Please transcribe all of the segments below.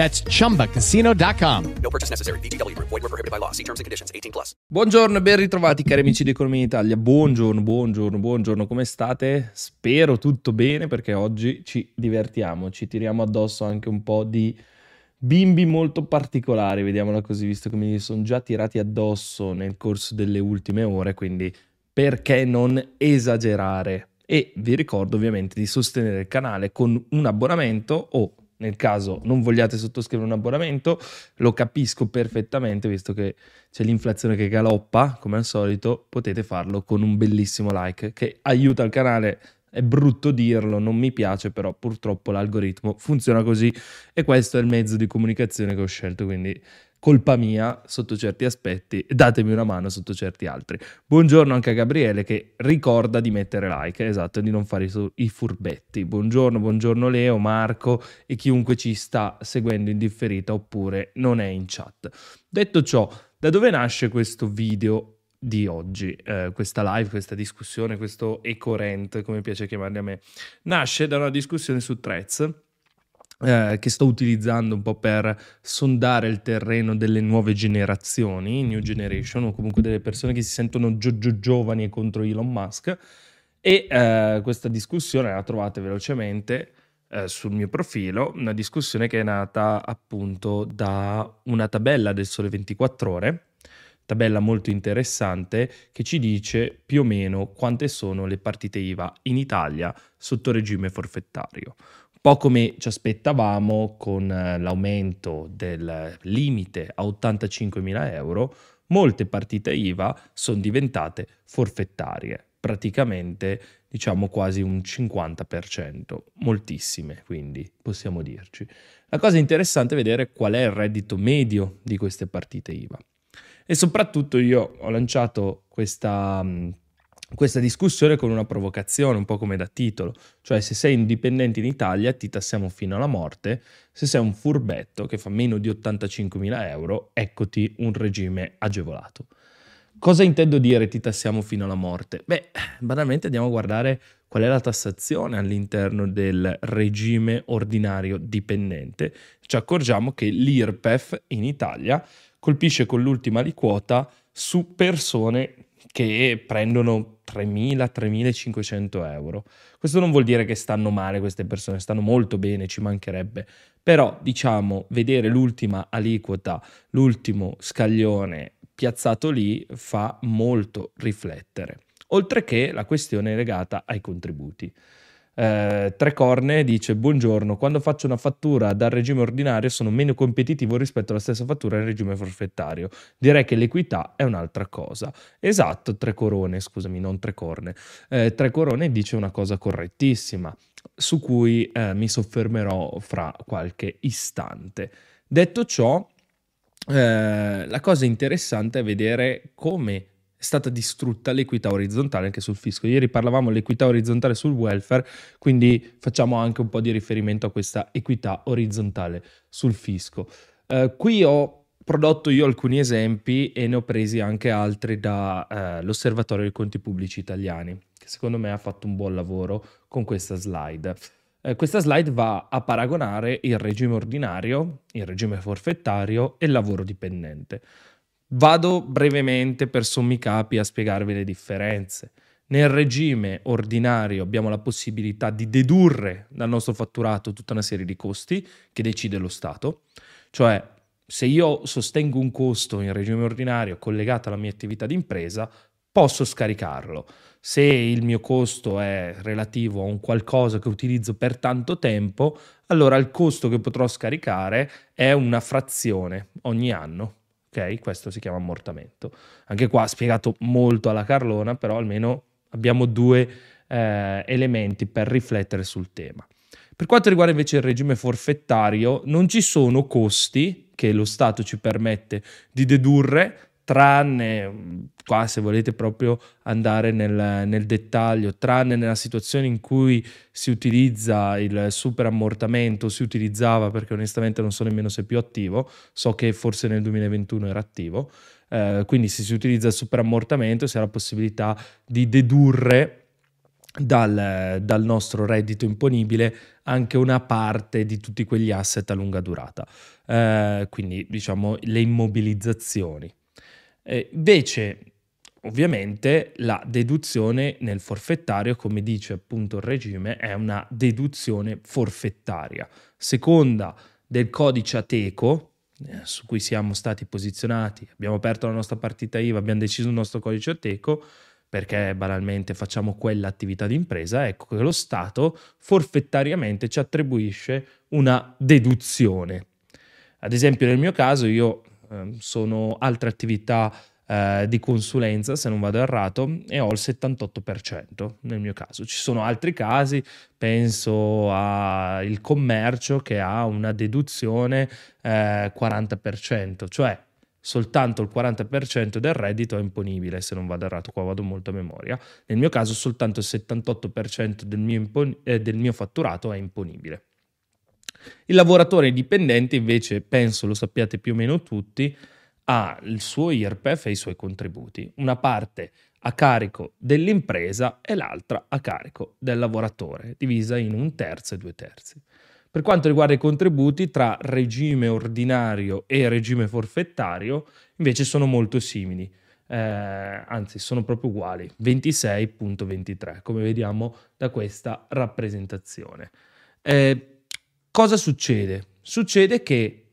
That's chumbacasino.com. No purchase necessary. VGW Group. Void were prohibited by law. See terms and conditions. 18 plus. Buongiorno e ben ritrovati cari amici di Economia Italia. Buongiorno, buongiorno, buongiorno. Come state? Spero tutto bene perché oggi ci divertiamo, ci tiriamo addosso anche un po' di bimbi molto particolari, vediamola così, visto che mi sono già tirati addosso nel corso delle ultime ore, quindi perché non esagerare? E vi ricordo ovviamente di sostenere il canale con un abbonamento o nel caso non vogliate sottoscrivere un abbonamento, lo capisco perfettamente, visto che c'è l'inflazione che galoppa, come al solito, potete farlo con un bellissimo like che aiuta il canale. È brutto dirlo, non mi piace, però purtroppo l'algoritmo funziona così e questo è il mezzo di comunicazione che ho scelto, quindi colpa mia sotto certi aspetti, datemi una mano sotto certi altri. Buongiorno anche a Gabriele che ricorda di mettere like, esatto, di non fare i, furbetti. Buongiorno, buongiorno Leo, Marco e chiunque ci sta seguendo in differita oppure non è in chat. Detto ciò, da dove nasce questo video di oggi, eh, questa live, questa discussione, questo eco-rent, come piace chiamarli a me? Nasce da una discussione su Threads eh, che sto utilizzando un po' per sondare il terreno delle nuove generazioni, new generation, o comunque delle persone che si sentono gio- gio- giovani e contro Elon Musk. E eh, questa discussione la trovate velocemente eh, sul mio profilo, una discussione che è nata appunto da una tabella del Sole 24 ore, tabella molto interessante che ci dice più o meno quante sono le partite IVA in Italia sotto regime forfettario po' come ci aspettavamo con eh, l'aumento del limite a 85.000 euro, molte partite IVA sono diventate forfettarie, praticamente diciamo quasi un 50%, moltissime quindi possiamo dirci. La cosa interessante è vedere qual è il reddito medio di queste partite IVA. E soprattutto io ho lanciato questa questa discussione con una provocazione, un po' come da titolo, cioè se sei indipendente in Italia ti tassiamo fino alla morte, se sei un furbetto che fa meno di 85.000 euro, eccoti un regime agevolato. Cosa intendo dire ti tassiamo fino alla morte? Beh, banalmente andiamo a guardare qual è la tassazione all'interno del regime ordinario dipendente. Ci accorgiamo che l'IRPEF in Italia colpisce con l'ultima aliquota su persone che prendono 3.000-3.500 euro. Questo non vuol dire che stanno male queste persone, stanno molto bene, ci mancherebbe, però diciamo vedere l'ultima aliquota, l'ultimo scaglione piazzato lì fa molto riflettere, oltre che la questione legata ai contributi. Eh, Tre Corne dice: Buongiorno, quando faccio una fattura dal regime ordinario sono meno competitivo rispetto alla stessa fattura in regime forfettario. Direi che l'equità è un'altra cosa. Esatto, Tre Corone, scusami, non Tre Corne. Eh, Tre Corone dice una cosa correttissima, su cui eh, mi soffermerò fra qualche istante. Detto ciò, eh, la cosa interessante è vedere come è stata distrutta l'equità orizzontale anche sul fisco. Ieri parlavamo dell'equità orizzontale sul welfare, quindi facciamo anche un po' di riferimento a questa equità orizzontale sul fisco. Uh, qui ho prodotto io alcuni esempi e ne ho presi anche altri dall'Osservatorio uh, dei conti pubblici italiani, che secondo me ha fatto un buon lavoro con questa slide. Uh, questa slide va a paragonare il regime ordinario, il regime forfettario e il lavoro dipendente. Vado brevemente per sommi capi a spiegarvi le differenze. Nel regime ordinario abbiamo la possibilità di dedurre dal nostro fatturato tutta una serie di costi che decide lo Stato, cioè se io sostengo un costo in regime ordinario collegato alla mia attività di impresa, posso scaricarlo. Se il mio costo è relativo a un qualcosa che utilizzo per tanto tempo, allora il costo che potrò scaricare è una frazione ogni anno. Ok, questo si chiama ammortamento. Anche qua spiegato molto alla Carlona, però almeno abbiamo due eh, elementi per riflettere sul tema. Per quanto riguarda invece il regime forfettario, non ci sono costi che lo Stato ci permette di dedurre tranne, qua se volete proprio andare nel, nel, dettaglio, tranne nella situazione in cui si utilizza il super ammortamento, si utilizzava perché onestamente non so nemmeno se è più attivo, so che forse nel 2021 era attivo, eh, quindi se si utilizza il super ammortamento si ha la possibilità di dedurre dal, dal, nostro reddito imponibile anche una parte di tutti quegli asset a lunga durata, eh, quindi diciamo le immobilizzazioni. Eh, invece, ovviamente, la deduzione nel forfettario, come dice appunto il regime, è una deduzione forfettaria. Seconda del codice Ateco, eh, su cui siamo stati posizionati, abbiamo aperto la nostra partita IVA, abbiamo deciso il nostro codice Ateco, perché banalmente facciamo quell'attività di impresa, ecco che lo Stato forfettariamente ci attribuisce una deduzione. Ad esempio nel mio caso io sono altre attività eh, di consulenza, se non vado errato, e ho il 78% nel mio caso. Ci sono altri casi, penso al commercio che ha una deduzione eh, 40%, cioè soltanto il 40% del reddito è imponibile, se non vado errato, qua vado molto a memoria. Nel mio caso soltanto il 78% del mio, impon- eh, del mio fatturato è imponibile. Il lavoratore dipendente invece, penso lo sappiate più o meno tutti, ha il suo IRPEF e i suoi contributi, una parte a carico dell'impresa e l'altra a carico del lavoratore, divisa in un terzo e due terzi. Per quanto riguarda i contributi, tra regime ordinario e regime forfettario, invece sono molto simili, eh, anzi sono proprio uguali, 26.23, come vediamo da questa rappresentazione. Eh, Cosa succede? Succede che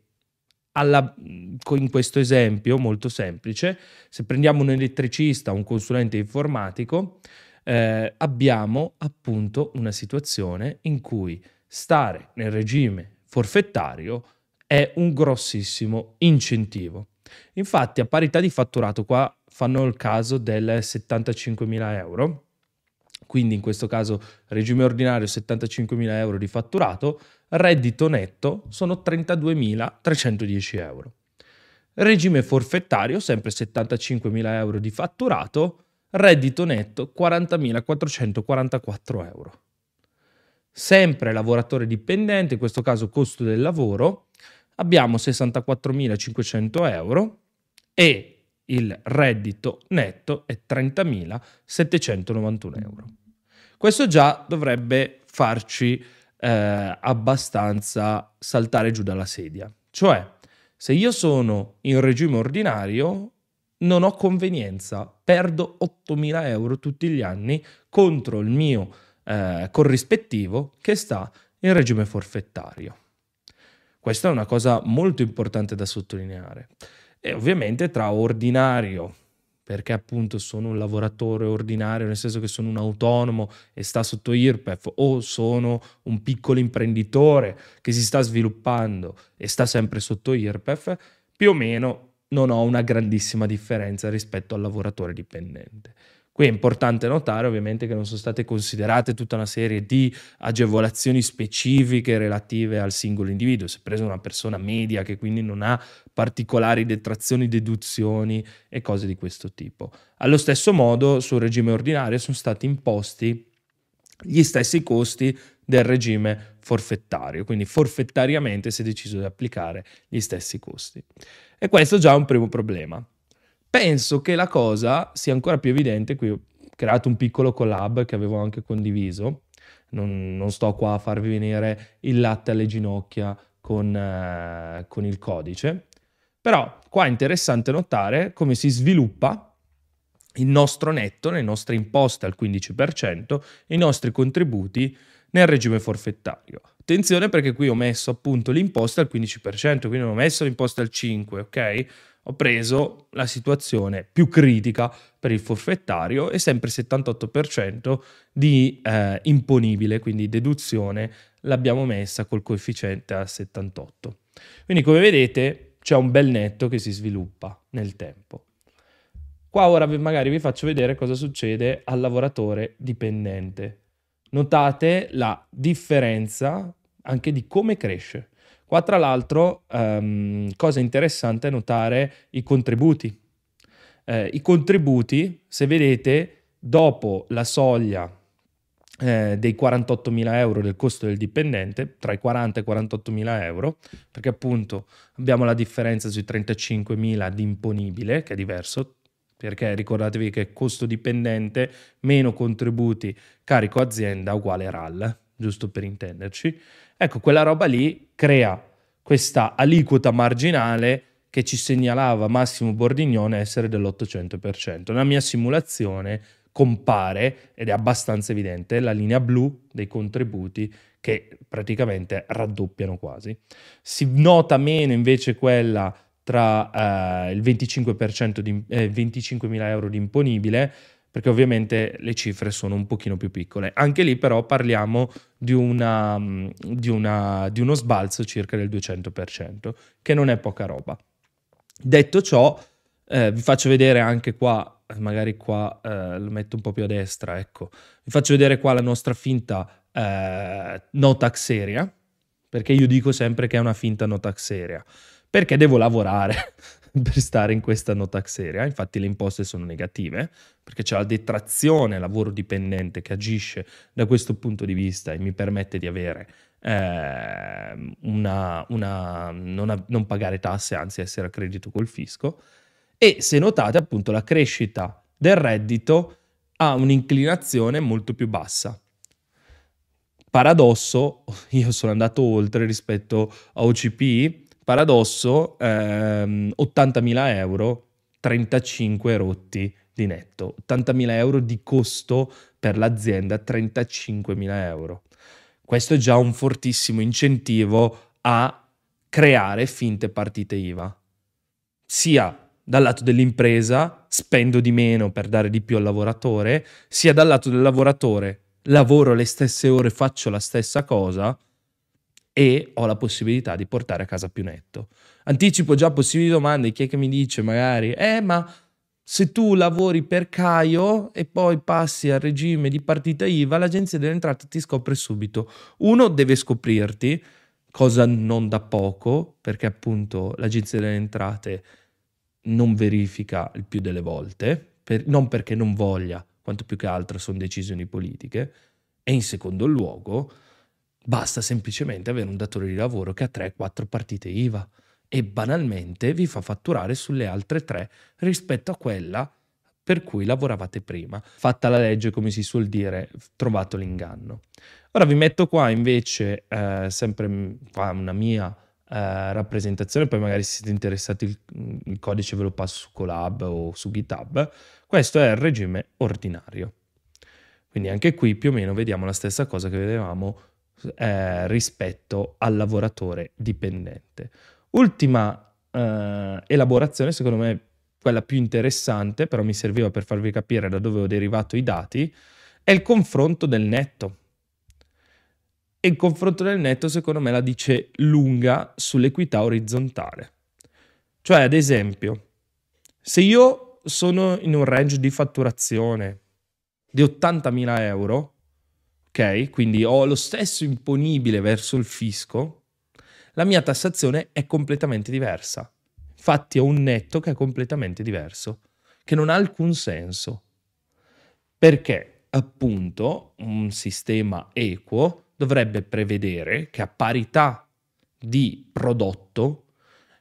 alla, in questo esempio molto semplice, se prendiamo un elettricista, un consulente informatico, eh, abbiamo appunto una situazione in cui stare nel regime forfettario è un grossissimo incentivo. Infatti, a parità di fatturato, qua fanno il caso del 75.000 euro, quindi in questo caso regime ordinario 75.000 euro di fatturato, reddito netto sono 32.310 euro. Regime forfettario, sempre 75.000 euro di fatturato, reddito netto 40.444 euro. Sempre lavoratore dipendente, in questo caso costo del lavoro, abbiamo 64.500 euro e il reddito netto è 30.791 euro. Questo già dovrebbe farci eh, abbastanza saltare giù dalla sedia. Cioè, se io sono in regime ordinario, non ho convenienza, perdo 8.000 euro tutti gli anni contro il mio eh, corrispettivo che sta in regime forfettario. Questa è una cosa molto importante da sottolineare. E ovviamente tra ordinario perché appunto sono un lavoratore ordinario, nel senso che sono un autonomo e sta sotto IRPEF, o sono un piccolo imprenditore che si sta sviluppando e sta sempre sotto IRPEF, più o meno non ho una grandissima differenza rispetto al lavoratore dipendente. Qui è importante notare ovviamente che non sono state considerate tutta una serie di agevolazioni specifiche relative al singolo individuo, si è preso una persona media che quindi non ha particolari detrazioni, deduzioni e cose di questo tipo. Allo stesso modo sul regime ordinario sono stati imposti gli stessi costi del regime forfettario, quindi forfettariamente si è deciso di applicare gli stessi costi. E questo già è un primo problema. Penso che la cosa sia ancora più evidente, qui ho creato un piccolo collab che avevo anche condiviso, non, non sto qua a farvi venire il latte alle ginocchia con, eh, con il codice, però qua è interessante notare come si sviluppa il nostro netto, le nostre imposte al 15%, i nostri contributi nel regime forfettario. Attenzione perché qui ho messo appunto l'imposta al 15%, quindi non ho messo l'imposta al 5%, ok? Ho preso la situazione più critica per il forfettario e sempre 78% di eh, imponibile, quindi deduzione, l'abbiamo messa col coefficiente a 78. Quindi come vedete c'è un bel netto che si sviluppa nel tempo. Qua ora magari vi faccio vedere cosa succede al lavoratore dipendente. Notate la differenza anche di come cresce. Qua tra l'altro, um, cosa interessante è notare i contributi. Eh, I contributi, se vedete, dopo la soglia eh, dei 48.000 euro del costo del dipendente, tra i 40 e i 48.000 euro, perché appunto abbiamo la differenza sui 35.000 di imponibile, che è diverso, perché ricordatevi che costo dipendente meno contributi carico azienda uguale RAL, giusto per intenderci. Ecco, quella roba lì crea questa aliquota marginale che ci segnalava Massimo Bordignone essere dell'800%. Nella mia simulazione compare, ed è abbastanza evidente, la linea blu dei contributi che praticamente raddoppiano quasi. Si nota meno invece quella tra eh, il 25% di eh, 25.000 euro di imponibile, perché ovviamente le cifre sono un pochino più piccole. Anche lì però parliamo di, una, di, una, di uno sbalzo circa del 200%, che non è poca roba. Detto ciò, eh, vi faccio vedere anche qua, magari qua eh, lo metto un po' più a destra, ecco, vi faccio vedere qua la nostra finta eh, no tax area, perché io dico sempre che è una finta no tax area perché devo lavorare per stare in questa no tax area. Infatti le imposte sono negative perché c'è la detrazione lavoro dipendente che agisce da questo punto di vista e mi permette di avere eh, una, una non, non pagare tasse, anzi essere a credito col fisco. E se notate appunto la crescita del reddito ha un'inclinazione molto più bassa. Paradosso, io sono andato oltre rispetto a OCP Paradosso, ehm, 80.000 euro, 35 rotti di netto. 80.000 euro di costo per l'azienda, 35.000 euro. Questo è già un fortissimo incentivo a creare finte partite IVA. Sia dal lato dell'impresa, spendo di meno per dare di più al lavoratore, sia dal lato del lavoratore, lavoro le stesse ore, faccio la stessa cosa, e ho la possibilità di portare a casa più netto. Anticipo già possibili domande, chi è che mi dice magari, eh ma se tu lavori per Caio e poi passi al regime di partita IVA, l'agenzia delle entrate ti scopre subito. Uno deve scoprirti, cosa non da poco, perché appunto l'agenzia delle entrate non verifica il più delle volte, per, non perché non voglia, quanto più che altro sono decisioni politiche, e in secondo luogo Basta semplicemente avere un datore di lavoro che ha 3-4 partite IVA e banalmente vi fa fatturare sulle altre 3 rispetto a quella per cui lavoravate prima. Fatta la legge, come si suol dire, trovato l'inganno. Ora vi metto qua invece eh, sempre qua una mia eh, rappresentazione, poi magari se siete interessati il, il codice ve lo passo su Colab o su GitHub. Questo è il regime ordinario. Quindi anche qui più o meno vediamo la stessa cosa che vedevamo eh, rispetto al lavoratore dipendente. Ultima eh, elaborazione, secondo me quella più interessante, però mi serviva per farvi capire da dove ho derivato i dati, è il confronto del netto. E il confronto del netto, secondo me, la dice lunga sull'equità orizzontale. Cioè, ad esempio, se io sono in un range di fatturazione di 80.000 euro, ok? Quindi ho lo stesso imponibile verso il fisco, la mia tassazione è completamente diversa. Infatti ho un netto che è completamente diverso, che non ha alcun senso. Perché appunto un sistema equo dovrebbe prevedere che a parità di prodotto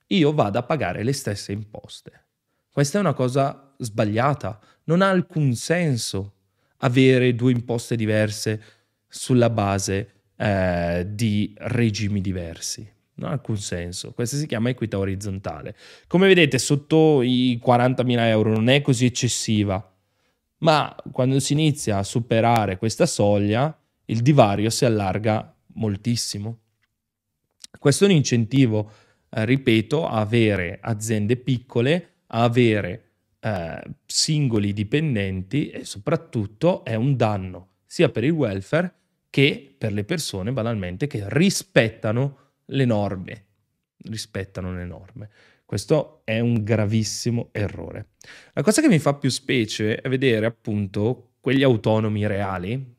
io vada a pagare le stesse imposte. Questa è una cosa sbagliata, non ha alcun senso avere due imposte diverse sulla base eh, di regimi diversi. Non ha alcun senso. Questa si chiama equità orizzontale. Come vedete, sotto i 40.000 euro non è così eccessiva, ma quando si inizia a superare questa soglia, il divario si allarga moltissimo. Questo è un incentivo, eh, ripeto, a avere aziende piccole, a avere eh, singoli dipendenti e soprattutto è un danno sia per il welfare che per le persone banalmente che rispettano le norme. Rispettano le norme. Questo è un gravissimo errore. La cosa che mi fa più specie è vedere appunto quegli autonomi reali.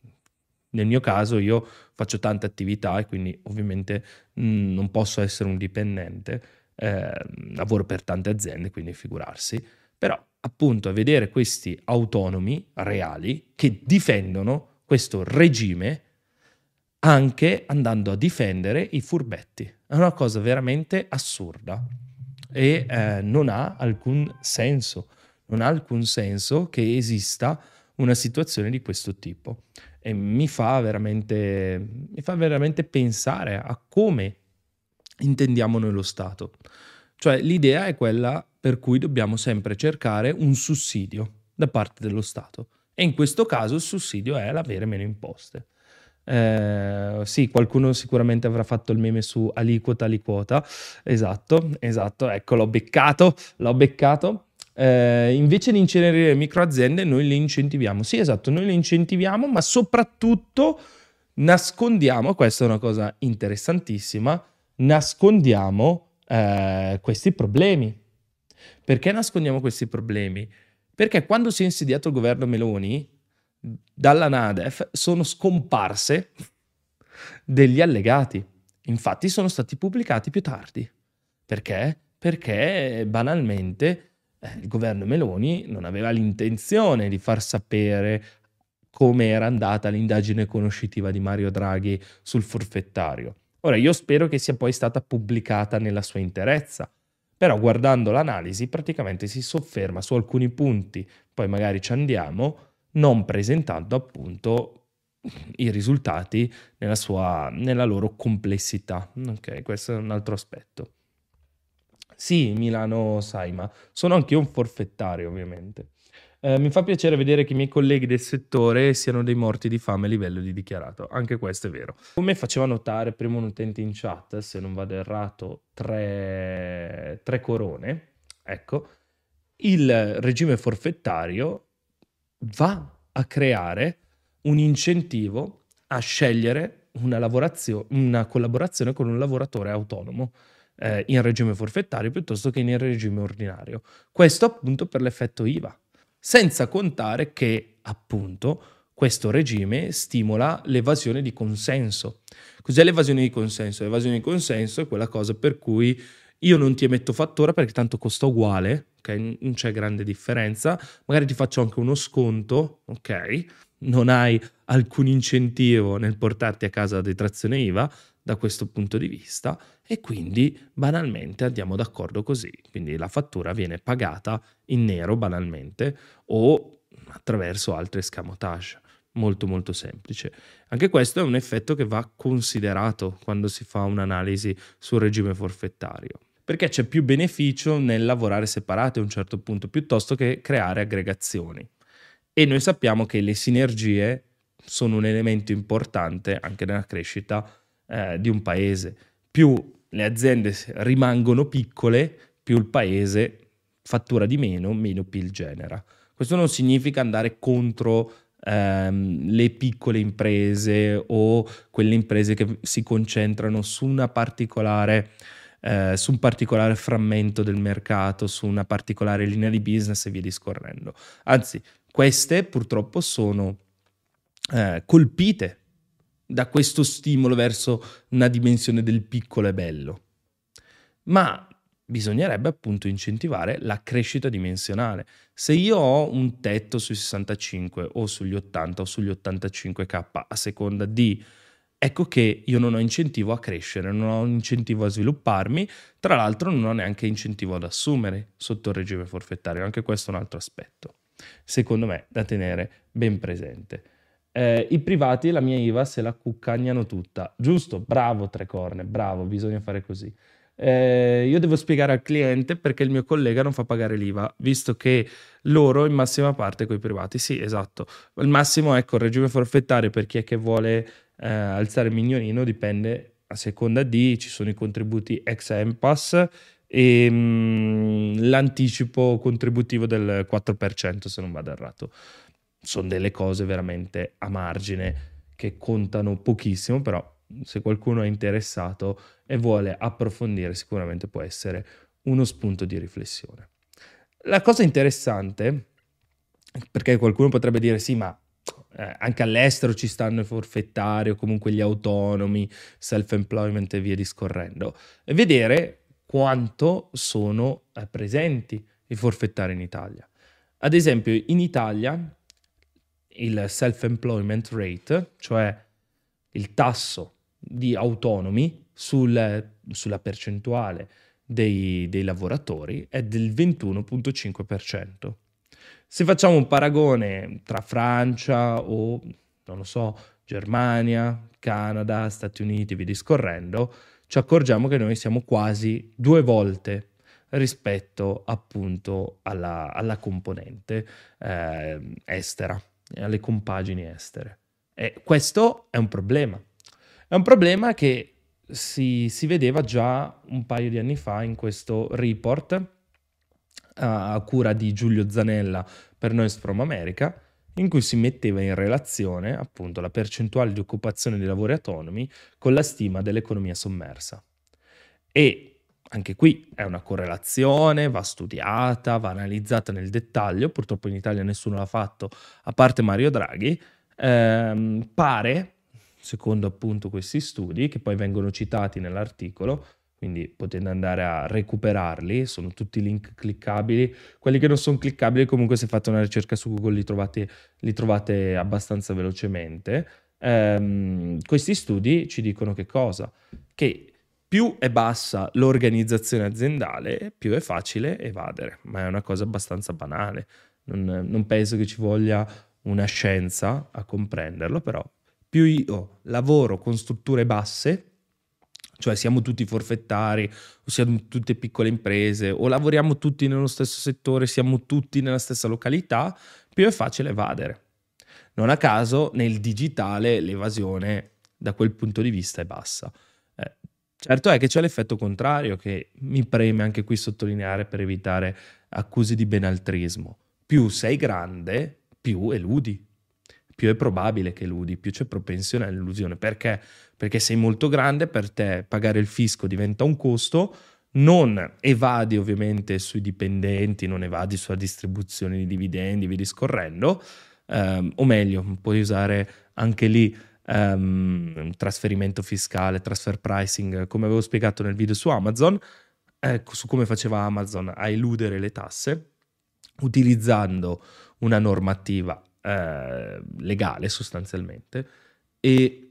Nel mio caso io faccio tante attività e quindi ovviamente mh, mm, non posso essere un dipendente, eh, lavoro per tante aziende, quindi figurarsi, però appunto a vedere questi autonomi reali che difendono questo regime anche andando a difendere i furbetti. È una cosa veramente assurda e eh, non ha alcun senso. Non ha alcun senso che esista una situazione di questo tipo e mi fa veramente, mi fa veramente pensare a come intendiamo noi lo Stato. Cioè l'idea è quella per cui dobbiamo sempre cercare un sussidio da parte dello Stato e in questo caso il sussidio è l'avere meno imposte. Eh, sì, qualcuno sicuramente avrà fatto il meme su aliquota, aliquota. Esatto, esatto, ecco, l'ho beccato, l'ho beccato. Eh, invece di incenerire le microaziende, noi le incentiviamo. Sì, esatto, noi le incentiviamo, ma soprattutto nascondiamo, questa è una cosa interessantissima, nascondiamo eh, questi problemi. Perché nascondiamo questi problemi? Perché quando si è insediato il governo Meloni, dalla NADEF sono scomparse degli allegati. Infatti sono stati pubblicati più tardi. Perché? Perché banalmente eh, il governo Meloni non aveva l'intenzione di far sapere come era andata l'indagine conoscitiva di Mario Draghi sul forfettario. Ora, io spero che sia poi stata pubblicata nella sua interezza, però guardando l'analisi praticamente si sofferma su alcuni punti, poi magari ci andiamo, non presentando appunto i risultati nella, sua, nella loro complessità. Ok, questo è un altro aspetto. Sì, Milano Saima, sono anche io un forfettario ovviamente. Eh, mi fa piacere vedere che i miei colleghi del settore siano dei morti di fame a livello di dichiarato, anche questo è vero. Come faceva notare prima un utente in chat, se non vado errato, tre, tre corone, ecco, il regime forfettario va a creare un incentivo a scegliere una, una collaborazione con un lavoratore autonomo eh, in regime forfettario piuttosto che in regime ordinario. Questo appunto per l'effetto IVA, senza contare che appunto questo regime stimola l'evasione di consenso. Cos'è l'evasione di consenso? L'evasione di consenso è quella cosa per cui io non ti emetto fattura perché tanto costa uguale, ok? Non c'è grande differenza. Magari ti faccio anche uno sconto, ok? Non hai alcun incentivo nel portarti a casa la detrazione IVA da questo punto di vista e quindi banalmente andiamo d'accordo così. Quindi la fattura viene pagata in nero banalmente o attraverso altri escamotage molto molto semplice. Anche questo è un effetto che va considerato quando si fa un'analisi sul regime forfettario perché c'è più beneficio nel lavorare separati a un certo punto piuttosto che creare aggregazioni. E noi sappiamo che le sinergie sono un elemento importante anche nella crescita eh, di un paese. Più le aziende rimangono piccole, più il paese fattura di meno, meno PIL genera. Questo non significa andare contro ehm, le piccole imprese o quelle imprese che si concentrano su eh, su un particolare frammento del mercato, su una particolare linea di business e via discorrendo. Anzi, queste purtroppo sono eh, colpite da questo stimolo verso una dimensione del piccolo e bello. Ma bisognerebbe appunto incentivare la crescita dimensionale. Se io ho un tetto sui 65 o sugli 80 o sugli 85k a seconda di ecco che io non ho incentivo a crescere, non ho incentivo a svilupparmi, tra l'altro non ho neanche incentivo ad assumere sotto il regime forfettario, anche questo è un altro aspetto, secondo me, da tenere ben presente. Eh, I privati la mia IVA se la cuccagnano tutta, giusto? Bravo Tre Corne, bravo, bisogna fare così. eh, io devo spiegare al cliente perché il mio collega non fa pagare l'IVA, visto che loro in massima parte con i privati. Sì, esatto. Il massimo, ecco, il regime forfettario per chi è che vuole eh, alzare il mignolino dipende a seconda di, ci sono i contributi ex EMPAS e mh, mm, l'anticipo contributivo del 4% se non vado errato. Sono delle cose veramente a margine che contano pochissimo, però se qualcuno è interessato e vuole approfondire, sicuramente può essere uno spunto di riflessione. La cosa interessante, perché qualcuno potrebbe dire sì, ma eh, anche all'estero ci stanno i forfettari o comunque gli autonomi, self-employment e via discorrendo, e vedere quanto sono eh, presenti i forfettari in Italia. Ad esempio, in Italia il self-employment rate, cioè il tasso di autonomi sul, sulla percentuale dei, dei lavoratori è del 21.5%. Se facciamo un paragone tra Francia o, non lo so, Germania, Canada, Stati Uniti, vi discorrendo, ci accorgiamo che noi siamo quasi due volte rispetto appunto alla, alla componente eh, estera, alle compagini estere. E questo è un problema. È un problema che si, si vedeva già un paio di anni fa in questo report a cura di Giulio Zanella per Noise from America, in cui si metteva in relazione appunto la percentuale di occupazione dei lavori autonomi con la stima dell'economia sommersa. E anche qui è una correlazione, va studiata, va analizzata nel dettaglio, purtroppo in Italia nessuno l'ha fatto, a parte Mario Draghi, ehm, pare, secondo appunto questi studi, che poi vengono citati nell'articolo, quindi potete andare a recuperarli, sono tutti link cliccabili. Quelli che non sono cliccabili, comunque se fate una ricerca su Google li trovate, li trovate abbastanza velocemente. Ehm, questi studi ci dicono che cosa? Che più è bassa l'organizzazione aziendale, più è facile evadere, ma è una cosa abbastanza banale. Non, non penso che ci voglia una scienza a comprenderlo, però più io lavoro con strutture basse, cioè siamo tutti forfettari, o siamo tutte piccole imprese, o lavoriamo tutti nello stesso settore, siamo tutti nella stessa località, più è facile evadere. Non a caso nel digitale l'evasione da quel punto di vista è bassa. Certo è che c'è l'effetto contrario che mi preme anche qui sottolineare per evitare accuse di benaltrismo. Più sei grande, più eludi più è probabile che eludi, più c'è propensione all'illusione. Perché? Perché sei molto grande, per te pagare il fisco diventa un costo, non evadi ovviamente sui dipendenti, non evadi sulla distribuzione di dividendi, vi discorrendo, ehm, o meglio, puoi usare anche lì ehm, trasferimento fiscale, transfer pricing, come avevo spiegato nel video su Amazon, ecco, su come faceva Amazon a eludere le tasse, utilizzando una normativa eh, legale sostanzialmente. E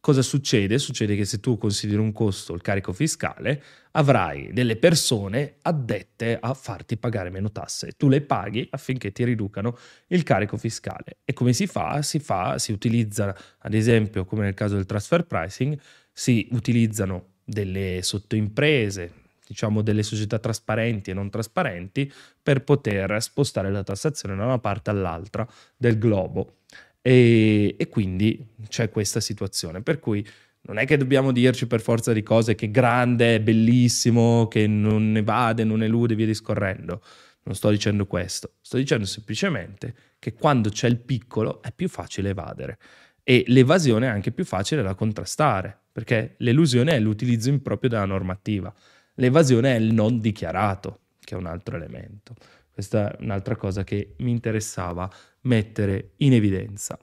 cosa succede? Succede che se tu consideri un costo il carico fiscale, avrai delle persone addette a farti pagare meno tasse. Tu le paghi affinché ti riducano il carico fiscale. E come si fa? Si fa, si utilizza, ad esempio, come nel caso del transfer pricing, si utilizzano delle sottoimprese, diciamo delle società trasparenti e non trasparenti per poter spostare la tassazione da una parte all'altra del globo. E, e quindi c'è questa situazione, per cui non è che dobbiamo dirci per forza di cose che grande, è bellissimo, che non evade, non elude, via discorrendo. Non sto dicendo questo, sto dicendo semplicemente che quando c'è il piccolo è più facile evadere e l'evasione è anche più facile da contrastare, perché l'elusione è l'utilizzo improprio della normativa. L'evasione è il non dichiarato, che è un altro elemento. Questa è un'altra cosa che mi interessava mettere in evidenza.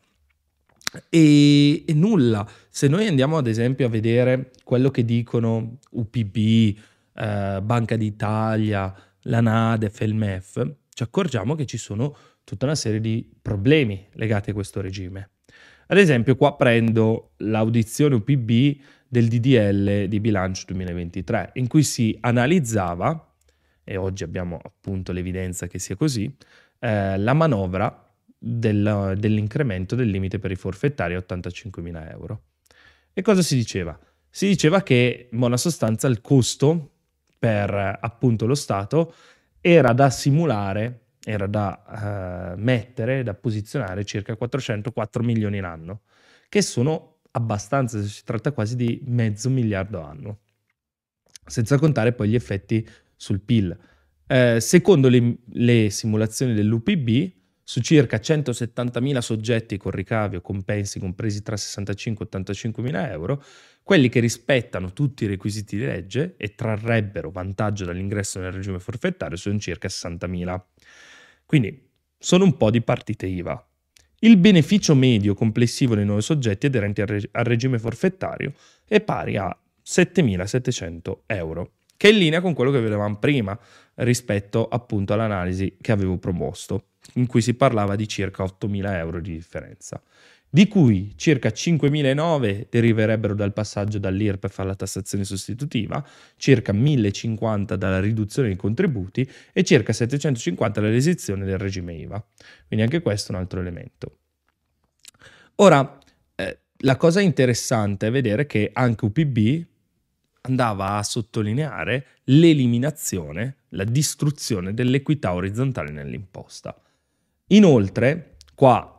E, e, nulla, se noi andiamo ad esempio a vedere quello che dicono UPB, eh, Banca d'Italia, la NADEF il MEF, ci accorgiamo che ci sono tutta una serie di problemi legati a questo regime. Ad esempio, qua prendo l'audizione UPB del DDL di bilancio 2023, in cui si analizzava, e oggi abbiamo appunto l'evidenza che sia così, eh, la manovra del, dell'incremento del limite per i forfettari a 85.000 euro. E cosa si diceva? si diceva che in buona sostanza il costo per appunto lo Stato era da simulare, era da uh, mettere, da posizionare circa 404 milioni l'anno, che sono abbastanza, si tratta quasi di mezzo miliardo anno, senza contare poi gli effetti sul PIL. Eh, secondo le, le simulazioni dell'UPB, su circa 170.000 soggetti con ricavi o compensi compresi tra 65 e 85 mila euro, quelli che rispettano tutti i requisiti di legge e trarrebbero vantaggio dall'ingresso nel regime forfettario sono circa 60.000. Quindi sono un po' di partite IVA. Il beneficio medio complessivo dei nuovi soggetti aderenti al, reg- al regime forfettario è pari a 7.700 euro, che è in linea con quello che vedevamo prima rispetto appunto all'analisi che avevo promosto in cui si parlava di circa 8.000 euro di differenza, di cui circa 5.009 deriverebbero dal passaggio dall'IRPEF alla tassazione sostitutiva, circa 1.050 dalla riduzione dei contributi e circa 750 dall'esizione del regime IVA. Quindi anche questo è un altro elemento. Ora, eh, la cosa interessante è vedere che anche UPB andava a sottolineare l'eliminazione, la distruzione dell'equità orizzontale nell'imposta. Inoltre, qua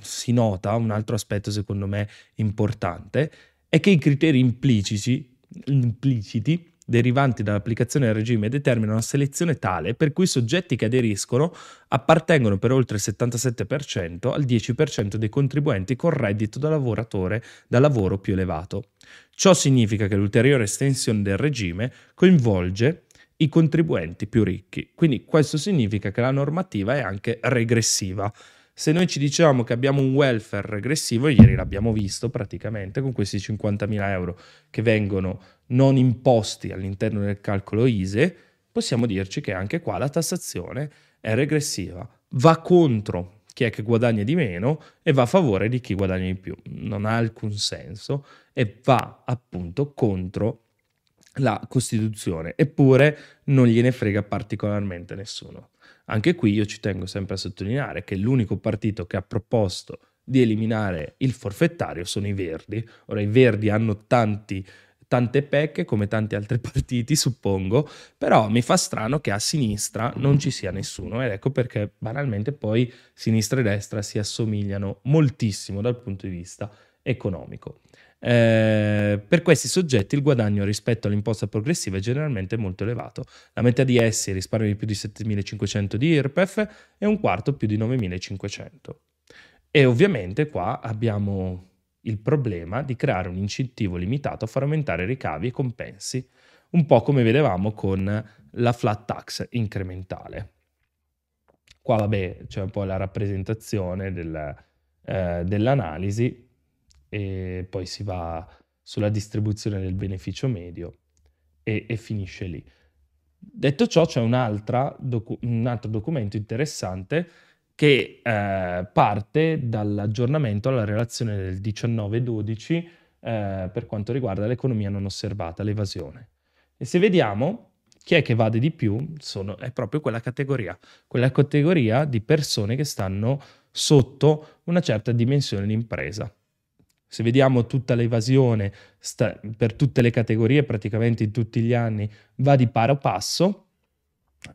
si nota un altro aspetto secondo me importante, è che i criteri impliciti, impliciti derivanti dall'applicazione del regime determinano una selezione tale per cui i soggetti che aderiscono appartengono per oltre il 77% al 10% dei contribuenti con reddito da lavoratore da lavoro più elevato. Ciò significa che l'ulteriore estensione del regime coinvolge i contribuenti più ricchi. Quindi questo significa che la normativa è anche regressiva. Se noi ci diciamo che abbiamo un welfare regressivo, ieri l'abbiamo visto praticamente con questi 50.000 euro che vengono non imposti all'interno del calcolo ISE, possiamo dirci che anche qua la tassazione è regressiva, va contro chi è che guadagna di meno e va a favore di chi guadagna di più. Non ha alcun senso e va appunto contro la Costituzione, eppure non gliene frega particolarmente nessuno. Anche qui io ci tengo sempre a sottolineare che l'unico partito che ha proposto di eliminare il forfettario sono i Verdi. Ora i Verdi hanno tanti, tante pecche come tanti altri partiti, suppongo, però mi fa strano che a sinistra non ci sia nessuno ed ecco perché banalmente poi sinistra e destra si assomigliano moltissimo dal punto di vista economico. Eh, per questi soggetti il guadagno rispetto all'imposta progressiva è generalmente molto elevato. La metà di essi risparmia più di 7.500 di IRPEF e un quarto più di 9.500. E ovviamente qua abbiamo il problema di creare un incentivo limitato a far aumentare ricavi e compensi, un po' come vedevamo con la flat tax incrementale. Qua vabbè c'è un po' la rappresentazione del, eh, dell'analisi e poi si va sulla distribuzione del beneficio medio e, e finisce lì. Detto ciò, c'è un, docu- un altro documento interessante che eh, parte dall'aggiornamento alla relazione del 19-12 eh, per quanto riguarda l'economia non osservata, l'evasione. E se vediamo chi è che vade di più, sono, è proprio quella categoria, quella categoria di persone che stanno sotto una certa dimensione di impresa. Se vediamo tutta l'evasione sta, per tutte le categorie, praticamente in tutti gli anni, va di paro passo.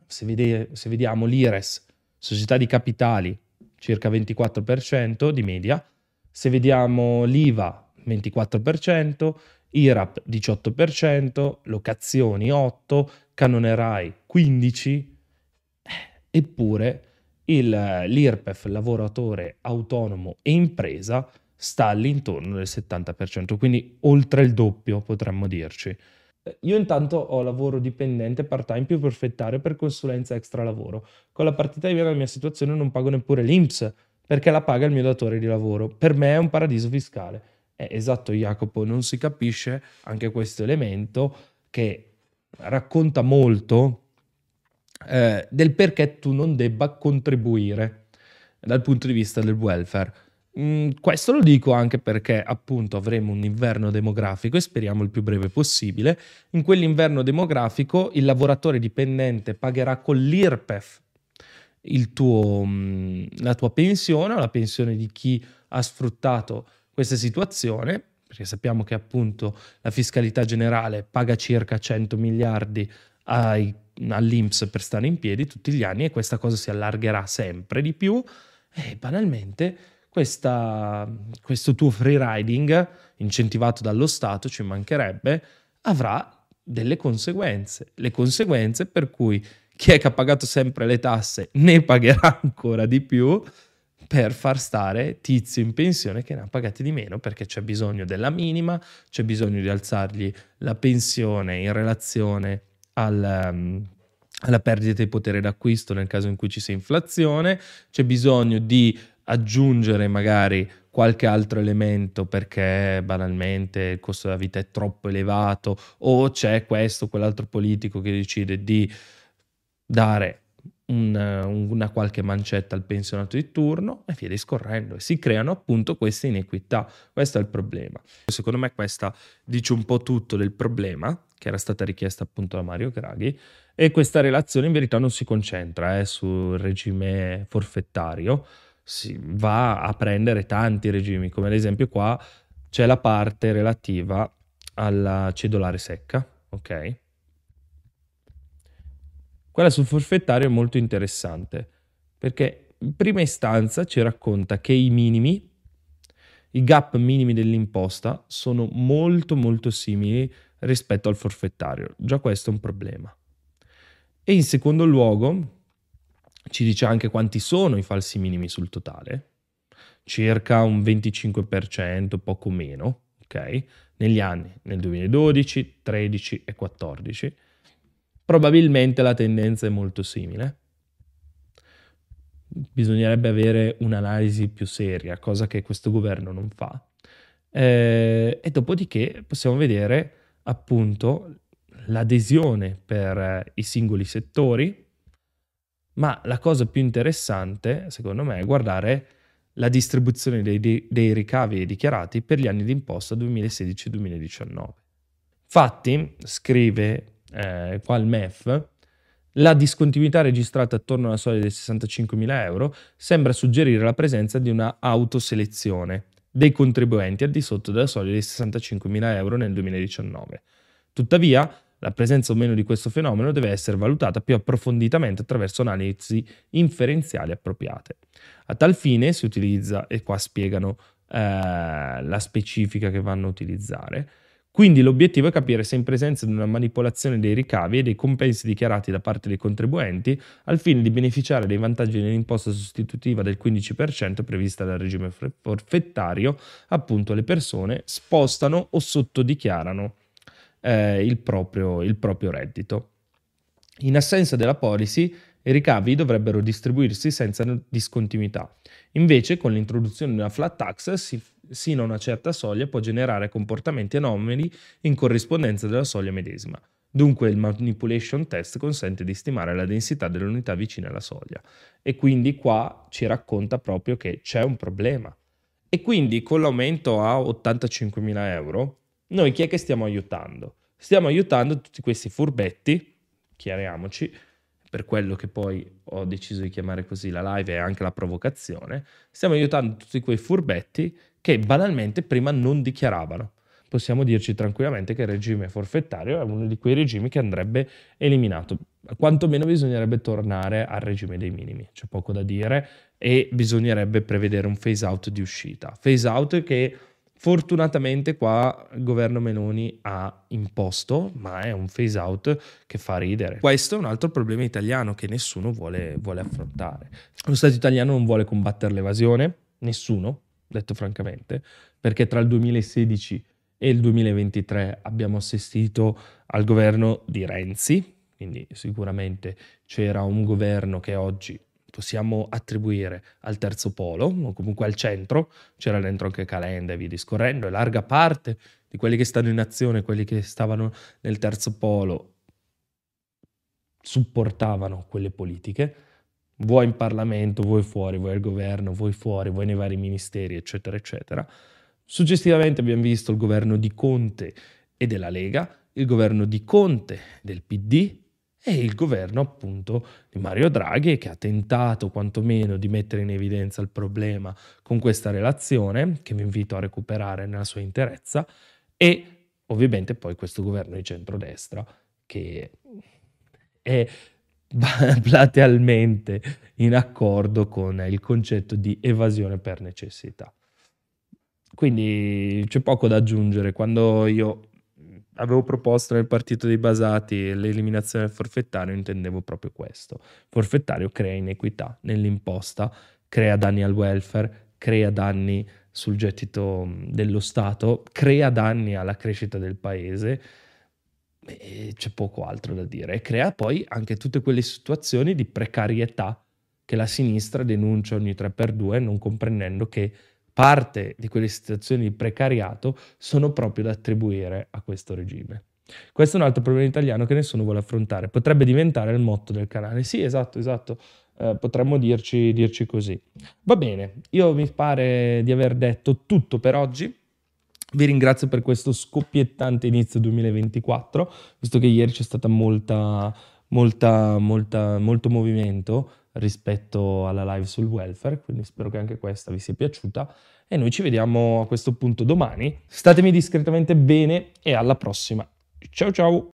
Se, vede, se vediamo l'IRES, società di capitali, circa 24% di media. Se vediamo l'IVA, 24%, IRAP 18%, locazioni 8%, canone RAI 15%, eppure il, l'IRPEF, lavoratore autonomo e impresa, sta all'intorno del 70%, quindi oltre il doppio potremmo dirci. Io intanto ho lavoro dipendente part-time più perfettario per consulenza extra lavoro. Con la partita IVA nella mia situazione non pago neppure l'INPS perché la paga il mio datore di lavoro. Per me è un paradiso fiscale. Eh, esatto Jacopo, non si capisce anche questo elemento che racconta molto eh, del perché tu non debba contribuire dal punto di vista del welfare. Mm, questo lo dico anche perché appunto avremo un inverno demografico e speriamo il più breve possibile. In quell'inverno demografico il lavoratore dipendente pagherà con l'IRPEF tuo, mm, la tua pensione o la pensione di chi ha sfruttato questa situazione perché sappiamo che appunto la fiscalità generale paga circa 100 miliardi ai, all'Inps per stare in piedi tutti gli anni e questa cosa si allargherà sempre di più e banalmente questa, questo tuo free riding incentivato dallo Stato, ci mancherebbe, avrà delle conseguenze. Le conseguenze per cui chi è che ha pagato sempre le tasse ne pagherà ancora di più per far stare tizio in pensione che ne ha pagate di meno perché c'è bisogno della minima, c'è bisogno di alzargli la pensione in relazione al, um, alla perdita di potere d'acquisto nel caso in cui ci sia inflazione, c'è bisogno di aggiungere magari qualche altro elemento perché banalmente il costo della vita è troppo elevato o c'è questo o quell'altro politico che decide di dare un, una qualche mancetta al pensionato di turno e via discorrendo e si creano appunto queste inequità. Questo è il problema. Secondo me questa dice un po' tutto del problema che era stata richiesta appunto da Mario Draghi e questa relazione in verità non si concentra eh, sul regime forfettario, si va a prendere tanti regimi, come ad esempio qua c'è la parte relativa alla cedolare secca, ok? Quella sul forfettario è molto interessante perché in prima istanza ci racconta che i minimi, i gap minimi dell'imposta sono molto molto simili rispetto al forfettario. Già questo è un problema. E in secondo luogo ci dice anche quanti sono i falsi minimi sul totale, circa un 25%, poco meno, ok? Negli anni, nel 2012, 13 e 14. Probabilmente la tendenza è molto simile. Bisognerebbe avere un'analisi più seria, cosa che questo governo non fa. Eh, e dopodiché possiamo vedere appunto l'adesione per i singoli settori, ma la cosa più interessante, secondo me, è guardare la distribuzione dei, dei, ricavi dichiarati per gli anni di imposta 2016-2019. Infatti, scrive eh, qua il MEF, la discontinuità registrata attorno alla soglia dei 65.000 euro sembra suggerire la presenza di una autoselezione dei contribuenti al di sotto della soglia dei 65.000 euro nel 2019. Tuttavia, la presenza o meno di questo fenomeno deve essere valutata più approfonditamente attraverso analisi inferenziali appropriate. A tal fine si utilizza, e qua spiegano eh, la specifica che vanno a utilizzare, quindi l'obiettivo è capire se in presenza di una manipolazione dei ricavi e dei compensi dichiarati da parte dei contribuenti, al fine di beneficiare dei vantaggi dell'imposta sostitutiva del 15% prevista dal regime forfettario, appunto le persone spostano o sottodichiarano eh, il, proprio, il proprio reddito. In assenza della policy, i ricavi dovrebbero distribuirsi senza discontinuità. Invece, con l'introduzione di una flat tax, si, sino a una certa soglia può generare comportamenti anomali in corrispondenza della soglia medesima. Dunque il manipulation test consente di stimare la densità delle unità vicine alla soglia. E quindi qua ci racconta proprio che c'è un problema. E quindi con l'aumento a 85.000 euro noi chi è che stiamo aiutando? Stiamo aiutando tutti questi furbetti, chiariamoci, per quello che poi ho deciso di chiamare così la live e anche la provocazione, stiamo aiutando tutti quei furbetti che banalmente prima non dichiaravano. Possiamo dirci tranquillamente che il regime forfettario è uno di quei regimi che andrebbe eliminato. Quantomeno bisognerebbe tornare al regime dei minimi, c'è poco da dire, e bisognerebbe prevedere un phase out di uscita. Phase out che Fortunatamente qua il governo Meloni ha imposto, ma è un phase out che fa ridere. Questo è un altro problema italiano che nessuno vuole, vuole affrontare. Lo Stato italiano non vuole combattere l'evasione, nessuno, detto francamente, perché tra il 2016 e il 2023 abbiamo assistito al governo di Renzi, quindi sicuramente c'era un governo che oggi possiamo attribuire al terzo polo o comunque al centro, c'era dentro anche Calenda e via discorrendo, e larga parte di quelli che stanno in azione, quelli che stavano nel terzo polo, supportavano quelle politiche, vuoi in Parlamento, vuoi fuori, vuoi al governo, vuoi fuori, vuoi nei vari ministeri, eccetera, eccetera. Successivamente abbiamo visto il governo di Conte e della Lega, il governo di Conte del PD e il governo appunto di Mario Draghi che ha tentato quantomeno di mettere in evidenza il problema con questa relazione che vi invito a recuperare nella sua interezza e ovviamente poi questo governo di centrodestra che è platealmente in accordo con il concetto di evasione per necessità. Quindi c'è poco da aggiungere. Quando io avevo proposto nel partito dei basati l'eliminazione del forfettario, intendevo proprio questo. Il forfettario crea inequità nell'imposta, crea danni al welfare, crea danni sul gettito dello Stato, crea danni alla crescita del paese e c'è poco altro da dire. E crea poi anche tutte quelle situazioni di precarietà che la sinistra denuncia ogni 3x2, non comprendendo che parte di quelle situazioni di precariato sono proprio da attribuire a questo regime. Questo è un altro problema italiano che nessuno vuole affrontare. Potrebbe diventare il motto del canale. Sì, esatto, esatto. Eh, potremmo dirci, dirci così. Va bene, io mi pare di aver detto tutto per oggi. Vi ringrazio per questo scoppiettante inizio 2024, visto che ieri c'è stata molta, molta, molta, molto movimento rispetto alla live sul welfare, quindi spero che anche questa vi sia piaciuta e noi ci vediamo a questo punto domani. Statemi discretamente bene e alla prossima. Ciao ciao!